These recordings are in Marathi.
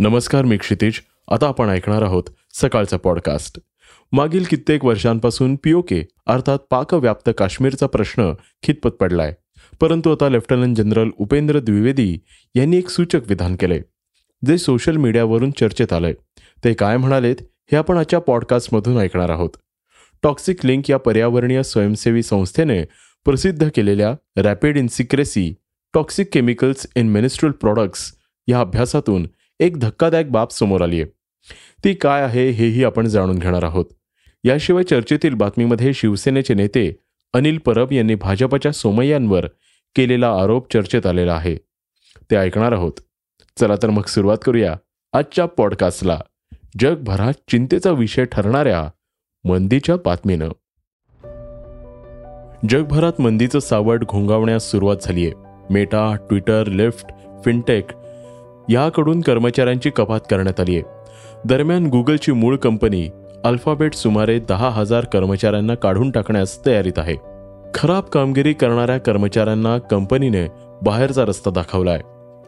नमस्कार मी क्षितिज. आता आपण ऐकणार आहोत सकाळचा पॉडकास्ट मागील कित्येक वर्षांपासून पीओके अर्थात पाकव्याप्त काश्मीरचा प्रश्न खितपत पडलाय. परंतु आता लेफ्टनंट जनरल उपेंद्र द्विवेदी यांनी एक सूचक विधान केले जे सोशल मीडियावरून चर्चेत आलंय. ते काय म्हणालेत हे आपण आजच्या पॉडकास्टमधून ऐकणार आहोत. टॉक्सिक लिंक या पर्यावरणीय स्वयंसेवी संस्थेने प्रसिद्ध केलेल्या wrapped in secrecy toxic chemicals in menstrual products या अभ्यासातून एक धक्कादायक बाब समोर आली आहे ती काय आहे हेही आपण जाणून घेणार आहोत. याशिवाय चर्चेतील बातमीमध्ये शिवसेनेचे नेते अनिल परब यांनी भाजपच्या सोमय्यांवर केलेला आरोप चर्चेत आलेला आहे. ते ऐकणार आहोत. चला तर मग सुरुवात करूया आजच्या पॉडकास्टला. जगभरात चिंतेचा विषय ठरणाऱ्या मंदीच्या बातमीनं. जगभरात मंदीचं सावट घोंगावण्यास सुरुवात झालीये. मेटा ट्विटर लिफ्ट फिनटेक याकडून कर्मचाऱ्यांची कपात करण्यात आली आहे. दरम्यान गुगलची मूळ कंपनी अल्फाबेट सुमारे दहा हजार कर्मचाऱ्यांना काढून टाकण्यास तयारीत आहे. खराब कामगिरी करणाऱ्या कर्मचाऱ्यांना कंपनीने बाहेरचा रस्ता दाखवलाय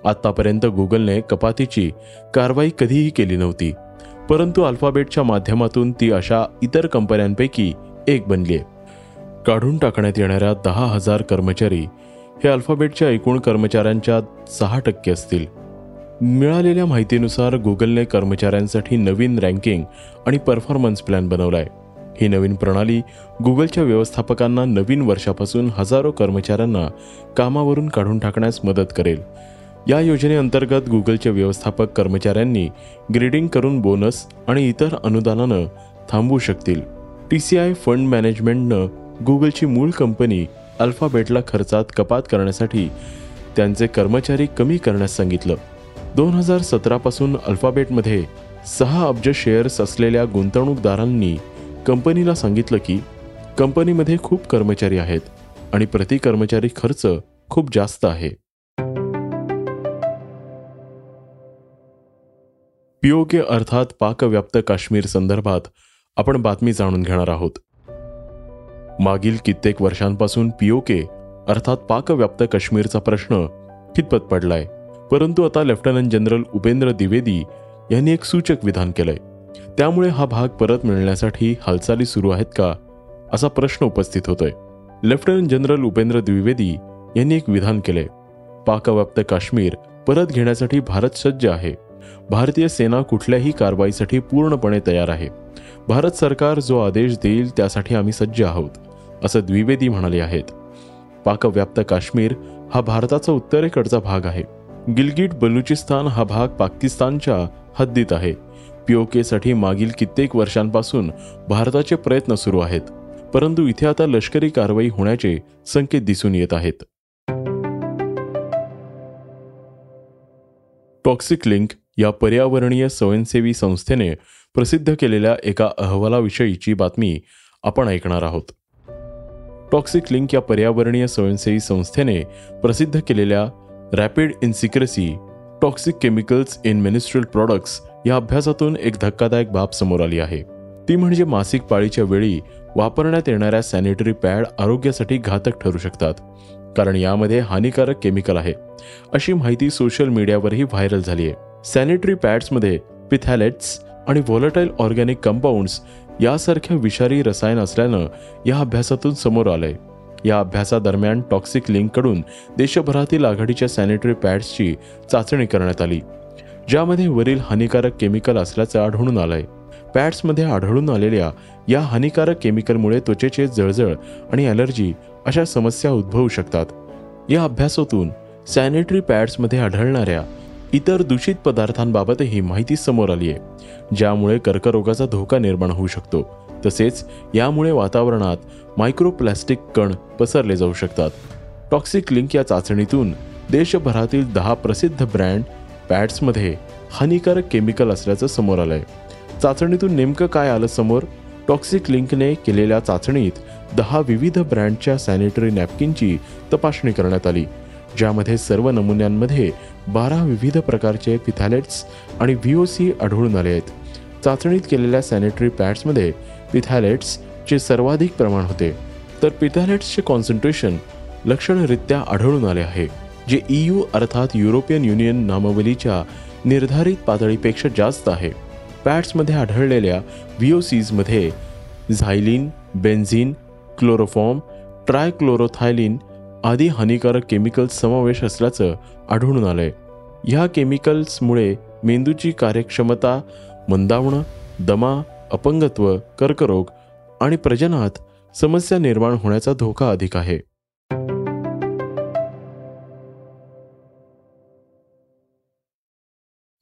आतापर्यंत गुगलने कपातीची कारवाई कधीही केली नव्हती परंतु अल्फाबेटच्या माध्यमातून ती अशा इतर कंपन्यांपैकी एक बनली आहे. काढून टाकण्यात येणाऱ्या दहा हजार कर्मचारी हे अल्फाबेटच्या एकूण कर्मचाऱ्यांच्या सहा टक्के असतील. मिळालेल्या माहितीनुसार गुगलने कर्मचाऱ्यांसाठी नवीन रँकिंग आणि परफॉर्मन्स प्लॅन बनवलाय. ही नवीन प्रणाली गुगलच्या व्यवस्थापकांना नवीन वर्षापासून हजारो कर्मचाऱ्यांना कामावरून काढून टाकण्यास मदत करेल. या योजनेअंतर्गत गुगलचे व्यवस्थापक कर्मचाऱ्यांनी ग्रेडिंग करून बोनस आणि इतर अनुदानानं थांबवू शकतील. टी सी आय फंड मॅनेजमेंटनं गुगलची मूळ कंपनी अल्फाबेटला खर्चात कपात करण्यासाठी त्यांचे कर्मचारी कमी करण्यास सांगितलं. दोन हजार सतरापासून अल्फाबेटमध्ये सहा अब्ज शेअर्स असलेल्या गुंतवणूकदारांनी कंपनीला सांगितलं की कंपनीमध्ये खूप कर्मचारी आहेत आणि प्रति कर्मचारी खर्च खूप जास्त आहे. पीओके अर्थात पाकव्याप्त काश्मीर संदर्भात आपण बातमी जाणून घेणार आहोत. मागील कित्येक वर्षांपासून पीओके अर्थात पाकव्याप्त काश्मीरचा प्रश्न कितपत पडलाय. परंतु आता लेफ्टनंट जनरल उपेंद्र द्विवेदी यांनी एक सूचक विधान केलंय. त्यामुळे हा भाग परत मिळण्यासाठी हालचाली सुरू आहेत का असा प्रश्न उपस्थित होतोय. लेफ्टनंट जनरल उपेंद्र द्विवेदी यांनी एक विधान केलंय. पाकव्याप्त काश्मीर परत घेण्यासाठी भारत सज्ज आहे. भारतीय सेना कुठल्याही कारवाईसाठी पूर्णपणे तयार आहे. भारत सरकार जो आदेश देईल त्यासाठी आम्ही सज्ज आहोत असं द्विवेदी म्हणाले आहेत. पाकव्याप्त काश्मीर हा भारताचा उत्तरेकडचा भाग आहे. गिलगिट बलुचिस्तान हा भाग पाकिस्तानच्या हद्दीत आहे. पीओकेसाठी मागील कित्येक वर्षांपासून भारताचे प्रयत्न सुरू आहेत परंतु इथे आता लष्करी कारवाई होण्याचे संकेत दिसून येत आहेत. टॉक्सिक लिंक या पर्यावरणीय स्वयंसेवी संस्थेने प्रसिद्ध केलेल्या एका अहवालाविषयीची बातमी आपण ऐकणार आहोत. टॉक्सिक लिंक या पर्यावरणीय स्वयंसेवी संस्थेने प्रसिद्ध केलेल्या wrapped in secrecy toxic chemicals in menstrual products या अभ्यासातून एक धक्कादायक बाब समोर आली आहे. ती म्हणजे मासिक पाळीच्या वेळी वापरण्यात येणाऱ्या सॅनिटरी पॅड आरोग्यासाठी घातक ठरू शकतात. कारण यामध्ये हानिकारक केमिकल आहे. अशी माहिती सोशल मीडियावरही व्हायरल झाली आहे. सॅनिटरी पॅड्समध्ये पिथॅलेट्स आणि व्हॉलटाईल ऑर्गॅनिक कंपाऊंड्स यासारख्या विषारी रसायन असल्यानं या अभ्यासातून समोर आलंय. या अभ्यासादरम्यान टॉक्सिक लिंककडून देशभरातील आघाडीच्या सॅनिटरी पॅड्सची चाचणी करण्यात आली ज्यामध्ये वरील हानिकारक केमिकल असल्याचं आढळून आलंय. पॅड्समध्ये आढळून आलेल्या या हानिकारक केमिकलमुळे त्वचेचे जळजळ आणि ॲलर्जी अशा समस्या उद्भवू शकतात. या अभ्यासातून सॅनिटरी पॅड्समध्ये आढळणाऱ्या इतर दूषित पदार्थांबाबतही माहिती समोर आली आहे ज्यामुळे कर्करोगाचा धोका निर्माण होऊ शकतो. तसेच यामुळे वातावरणात मायक्रोप्लास्टिक कण पसरले जाऊ शकतात. टॉक्सिक लिंक या चाचणीतून देशभरातील दहा प्रसिद्ध ब्रँड पॅड्समध्ये हानिकारक केमिकल असल्याचं समोर आलंय. चाचणीतून नेमकं काय आलं समोर? टॉक्सिक लिंकने केलेल्या चाचणीत दहा विविध ब्रँडच्या सॅनिटरी नॅपकिनची तपासणी करण्यात आली ज्यामध्ये सर्व नमुन्यांमध्ये बारा विविध प्रकारचे पिथॅलेट्स आणि व्ही ओ सी आढळून आले आहेत. चाचणीत केलेल्या सॅनिटरी पॅड्समध्ये पिथॅलेट्सचे सर्वाधिक प्रमाण होते. तर पिथॅलेट्सचे कॉन्सन्ट्रेशन लक्षणरित्या आढळून आले आहे जे ईयू अर्थात युरोपियन युनियन नामावलीच्या निर्धारित पातळीपेक्षा जास्त आहे. पॅट्समध्ये आढळलेल्या व्हीओसीजमध्ये झायलिन बेन्झिन क्लोरोफॉर्म ट्रायक्लोरोथायलिन आदी हानिकारक केमिकल्स समावेश असल्याचं आढळून आलंय. ह्या केमिकल्समुळे मेंदूची कार्यक्षमता मंदावणं दमा अपंगत्व कर्करोग आणि प्रजनात समस्या निर्माण होण्याचा धोका अधिक आहे.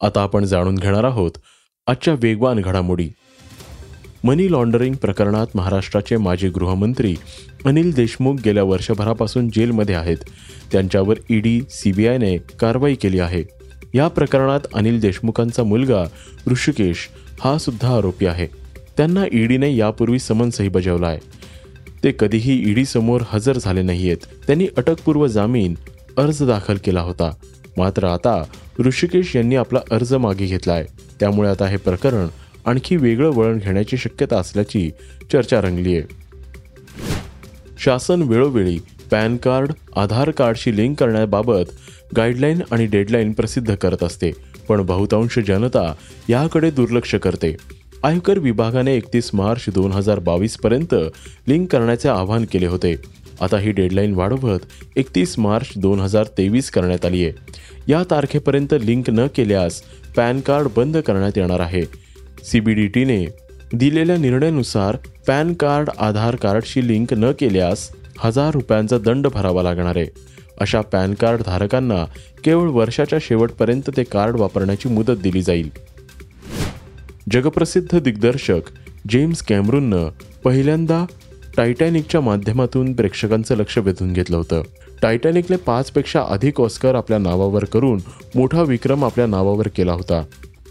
आता आपण जाणून घेणार आहोत आजच्या वेगवान घडामोडी. मनी लॉन्डरिंग प्रकरणात महाराष्ट्राचे माजी गृहमंत्री अनिल देशमुख गेल्या वर्षभरापासून जेलमध्ये आहेत. त्यांच्यावर ईडी सीबीआयने कारवाई केली आहे. या प्रकरणात अनिल देशमुखांचा मुलगा ऋषिकेश हा सुद्धा आरोपी आहे. त्यांना ईडीने यापूर्वी समन्सही बजावला आहे. ते कधीही ईडी समोर हजर झाले नाहीयेत. त्यांनी अटकपूर्व जामीन अर्ज दाखल केला होता. मात्र आता ऋषिकेश यांनी आपला अर्ज मागे घेतला आहे त्यामुळे आता हे प्रकरण आणखी वेगळं वळण घेण्याची शक्यता असल्याची चर्चा रंगली आहे. शासन वेळोवेळी पॅन कार्ड आधार कार्डशी लिंक करण्याबाबत गाईडलाईन आणि डेडलाईन प्रसिद्ध करत असते. पण बहुतांश जनता याकडे दुर्लक्ष करते. आयकर विभागाने एकतीस मार्च दोन हजार बावीस पर्यंत लिंक करण्याचे आवाहन केले होते. आता ही डेडलाईन वाढवत एकतीस मार्च दोन हजार तेवीस करण्यात आली आहे. या तारखेपर्यंत लिंक न केल्यास पॅन कार्ड बंद करण्यात येणार आहे. सीबीडीटीने दिलेल्या निर्णयानुसार पॅन कार्ड आधार कार्डशी लिंक न केल्यास हजार रुपयांचा दंड भरावा लागणार आहे. अशा पॅन कार्ड धारकांना केवळ वर्षाच्या शेवटपर्यंत ते कार्ड वापरण्याची मुदत दिली जाईल. जगप्रसिद्ध दिग्दर्शक जेम्स कॅमरूननं पहिल्यांदा टायटॅनिकच्या माध्यमातून प्रेक्षकांचं लक्ष वेधून घेतलं होतं. टायटॅनिकने पाचपेक्षा अधिक ऑस्कर आपल्या नावावर करून मोठा विक्रम आपल्या नावावर केला होता.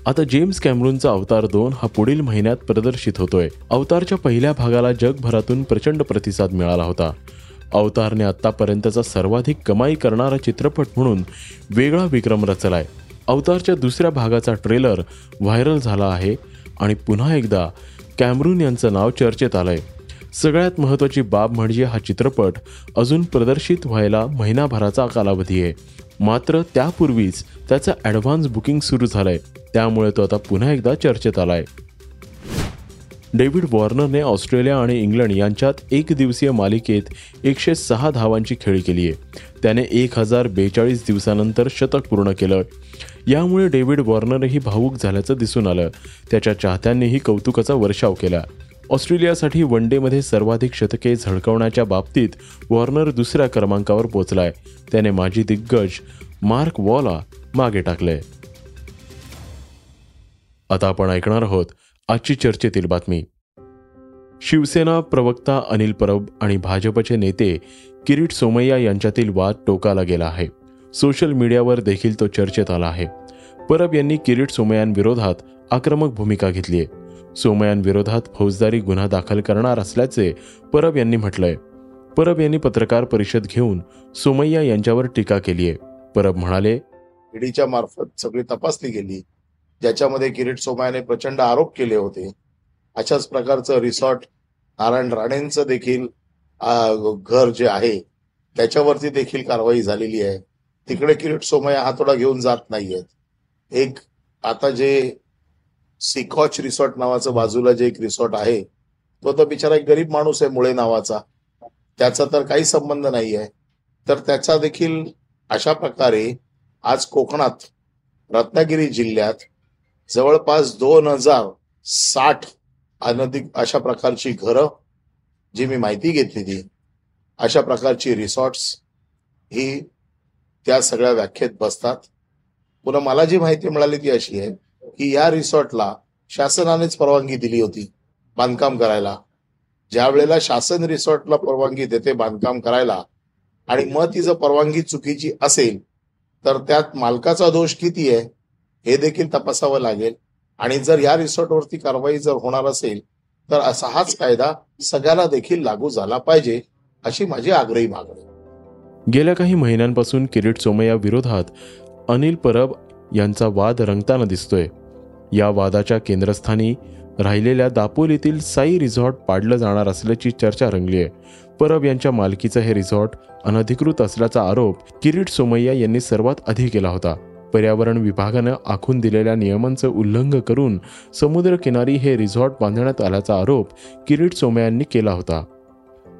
आता जेम्स कॅमरूनचा अवतार दोन हा पुढील महिन्यात प्रदर्शित होतोय. अवतारच्या पहिल्या भागाला जगभरातून प्रचंड प्रतिसाद मिळाला होता. अवतारने आत्तापर्यंतचा सर्वाधिक कमाई करणारा चित्रपट म्हणून वेगळा विक्रम रचलाय. अवतारच्या दुसऱ्या भागाचा ट्रेलर व्हायरल झाला आहे आणि पुन्हा एकदा कॅमरून यांचं नाव चर्चेत आलंय. सगळ्यात महत्त्वाची बाब म्हणजे हा चित्रपट अजून प्रदर्शित व्हायला महिनाभराचा कालावधी आहे. मात्र त्यापूर्वीच त्याचं ॲडव्हान्स बुकिंग सुरू झालंय. त्यामुळे तो आता पुन्हा एकदा चर्चेत आलाय. डेव्हिड वॉर्नरने ऑस्ट्रेलिया आणि इंग्लंड यांच्यात एक दिवसीय मालिकेत एकशे सहा धावांची खेळी केली आहे. त्याने एक हजार बेचाळीस दिवसानंतर शतक पूर्ण केलं. यामुळे डेव्हिड वॉर्नरही भावूक झाल्याचं दिसून आलं. त्याच्या चाहत्यांनीही कौतुकाचा वर्षाव केला. ऑस्ट्रेलियासाठी वन डेमध्ये सर्वाधिक शतके झळकवण्याच्या बाबतीत वॉर्नर दुसऱ्या क्रमांकावर पोचलाय. त्याने माजी दिग्गज मार्क वॉला मागे टाकले आता आपण ऐकणार आहोत आजची चर्चेतील बातमी. शिवसेना प्रवक्ता अनिल परब आणि भाजपचे नेते किरीट सोमय्या यांच्यातील वाद टोकाला गेला आहे. सोशल मीडियावर देखील तो चर्चेत आला आहे. परब यांनी किरीट सोमय्यांविरोधात आक्रमक भूमिका घेतली आहे सोमय्यांविरोधात फौजदारी गुन्हा दाखल करणार असल्याचे परब यांनी म्हटलंय. परब यांनी पत्रकार परिषद घेऊन सोमय्या यांच्यावर टीका केली आहे परब म्हणाले ईडीच्या मार्फत सगळी तपासली गेली ज्याच्यामध्ये किरीट सोमायाने प्रचंड आरोप केले होते. अशाच प्रकारचं रिसॉर्ट नारायण राणेंचं देखील घर जे आहे त्याच्यावरती देखील कारवाई झालेली आहे. तिकडे किरीट सोमया हातोडा घेऊन जात नाहीयेत. एक आता जे सिकॉच रिसॉर्ट नावाचं बाजूला जे एक रिसॉर्ट आहे तो तर बिचारा एक गरीब माणूस आहे मुळे नावाचा. त्याचा तर काही संबंध नाही आहे तर त्याचा देखील अशा प्रकारे आज कोकणात रत्नागिरी जिल्ह्यात जवळपास दोन हजार साठ अनधिक अशा प्रकारची घरं जी मी माहिती घेतली ती अशा प्रकारची रिसॉर्ट्स ही त्या सगळ्या व्याख्येत बसतात. पुन्हा मला जी माहिती मिळाली ती अशी आहे की या रिसॉर्टला शासनानेच परवानगी दिली होती बांधकाम करायला. ज्या वेळेला शासन रिसॉर्टला परवानगी देते बांधकाम करायला आणि मग ती जर परवानगी चुकीची असेल तर त्यात मालकाचा दोष किती आहे? हे देखील तपासावं लागेल. आणि जर या रिसॉर्टवरती कारवाई जर होणार असेल तर असा हाच कायदा सगळ्याला देखील लागू झाला पाहिजे अशी माझी आग्रही मागणी गेल्या काही महिन्यांपासून किरीट सोमय्या विरोधात अनिल परब यांचा वाद रंगताना दिसतोय. या वादाच्या केंद्रस्थानी राहिलेल्या दापोलीतील साई रिसॉर्ट पाडलं जाणार असल्याची चर्चा रंगली आहे परब यांच्या मालकीचं हे रिसॉर्ट अनधिकृत असल्याचा आरोप किरीट सोमय्या यांनी सर्वात आधी केला होता. पर्यावरण विभागानं आखून दिलेल्या नियमांचं उल्लंघन करून समुद्रकिनारी हे रिसॉर्ट बांधण्यात आल्याचा आरोप किरीट सोमयांनी केला होता.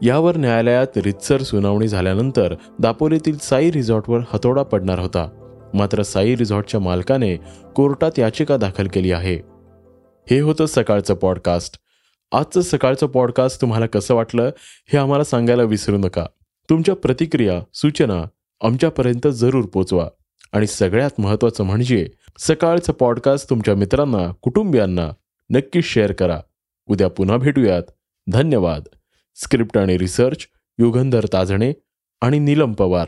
यावर न्यायालयात रितसर सुनावणी झाल्यानंतर दापोलीतील साई रिसॉर्टवर हतोडा पडणार होता. मात्र साई रिसॉर्टच्या मालकाने कोर्टात याचिका दाखल केली आहे. हे होतं सकाळचं पॉडकास्ट. आजचं सकाळचं पॉडकास्ट तुम्हाला कसं वाटलं हे आम्हाला सांगायला विसरू नका. तुमच्या प्रतिक्रिया सूचना आमच्यापर्यंत जरूर पोचवा. आणि सगळ्यात महत्त्वाचं म्हणजे सकाळचं पॉडकास्ट तुमच्या मित्रांना कुटुंबियांना नक्की शेअर करा. उद्या पुन्हा भेटूयात. धन्यवाद. स्क्रिप्ट आणि रिसर्च युगंधर ताजणे आणि नीलम पवार.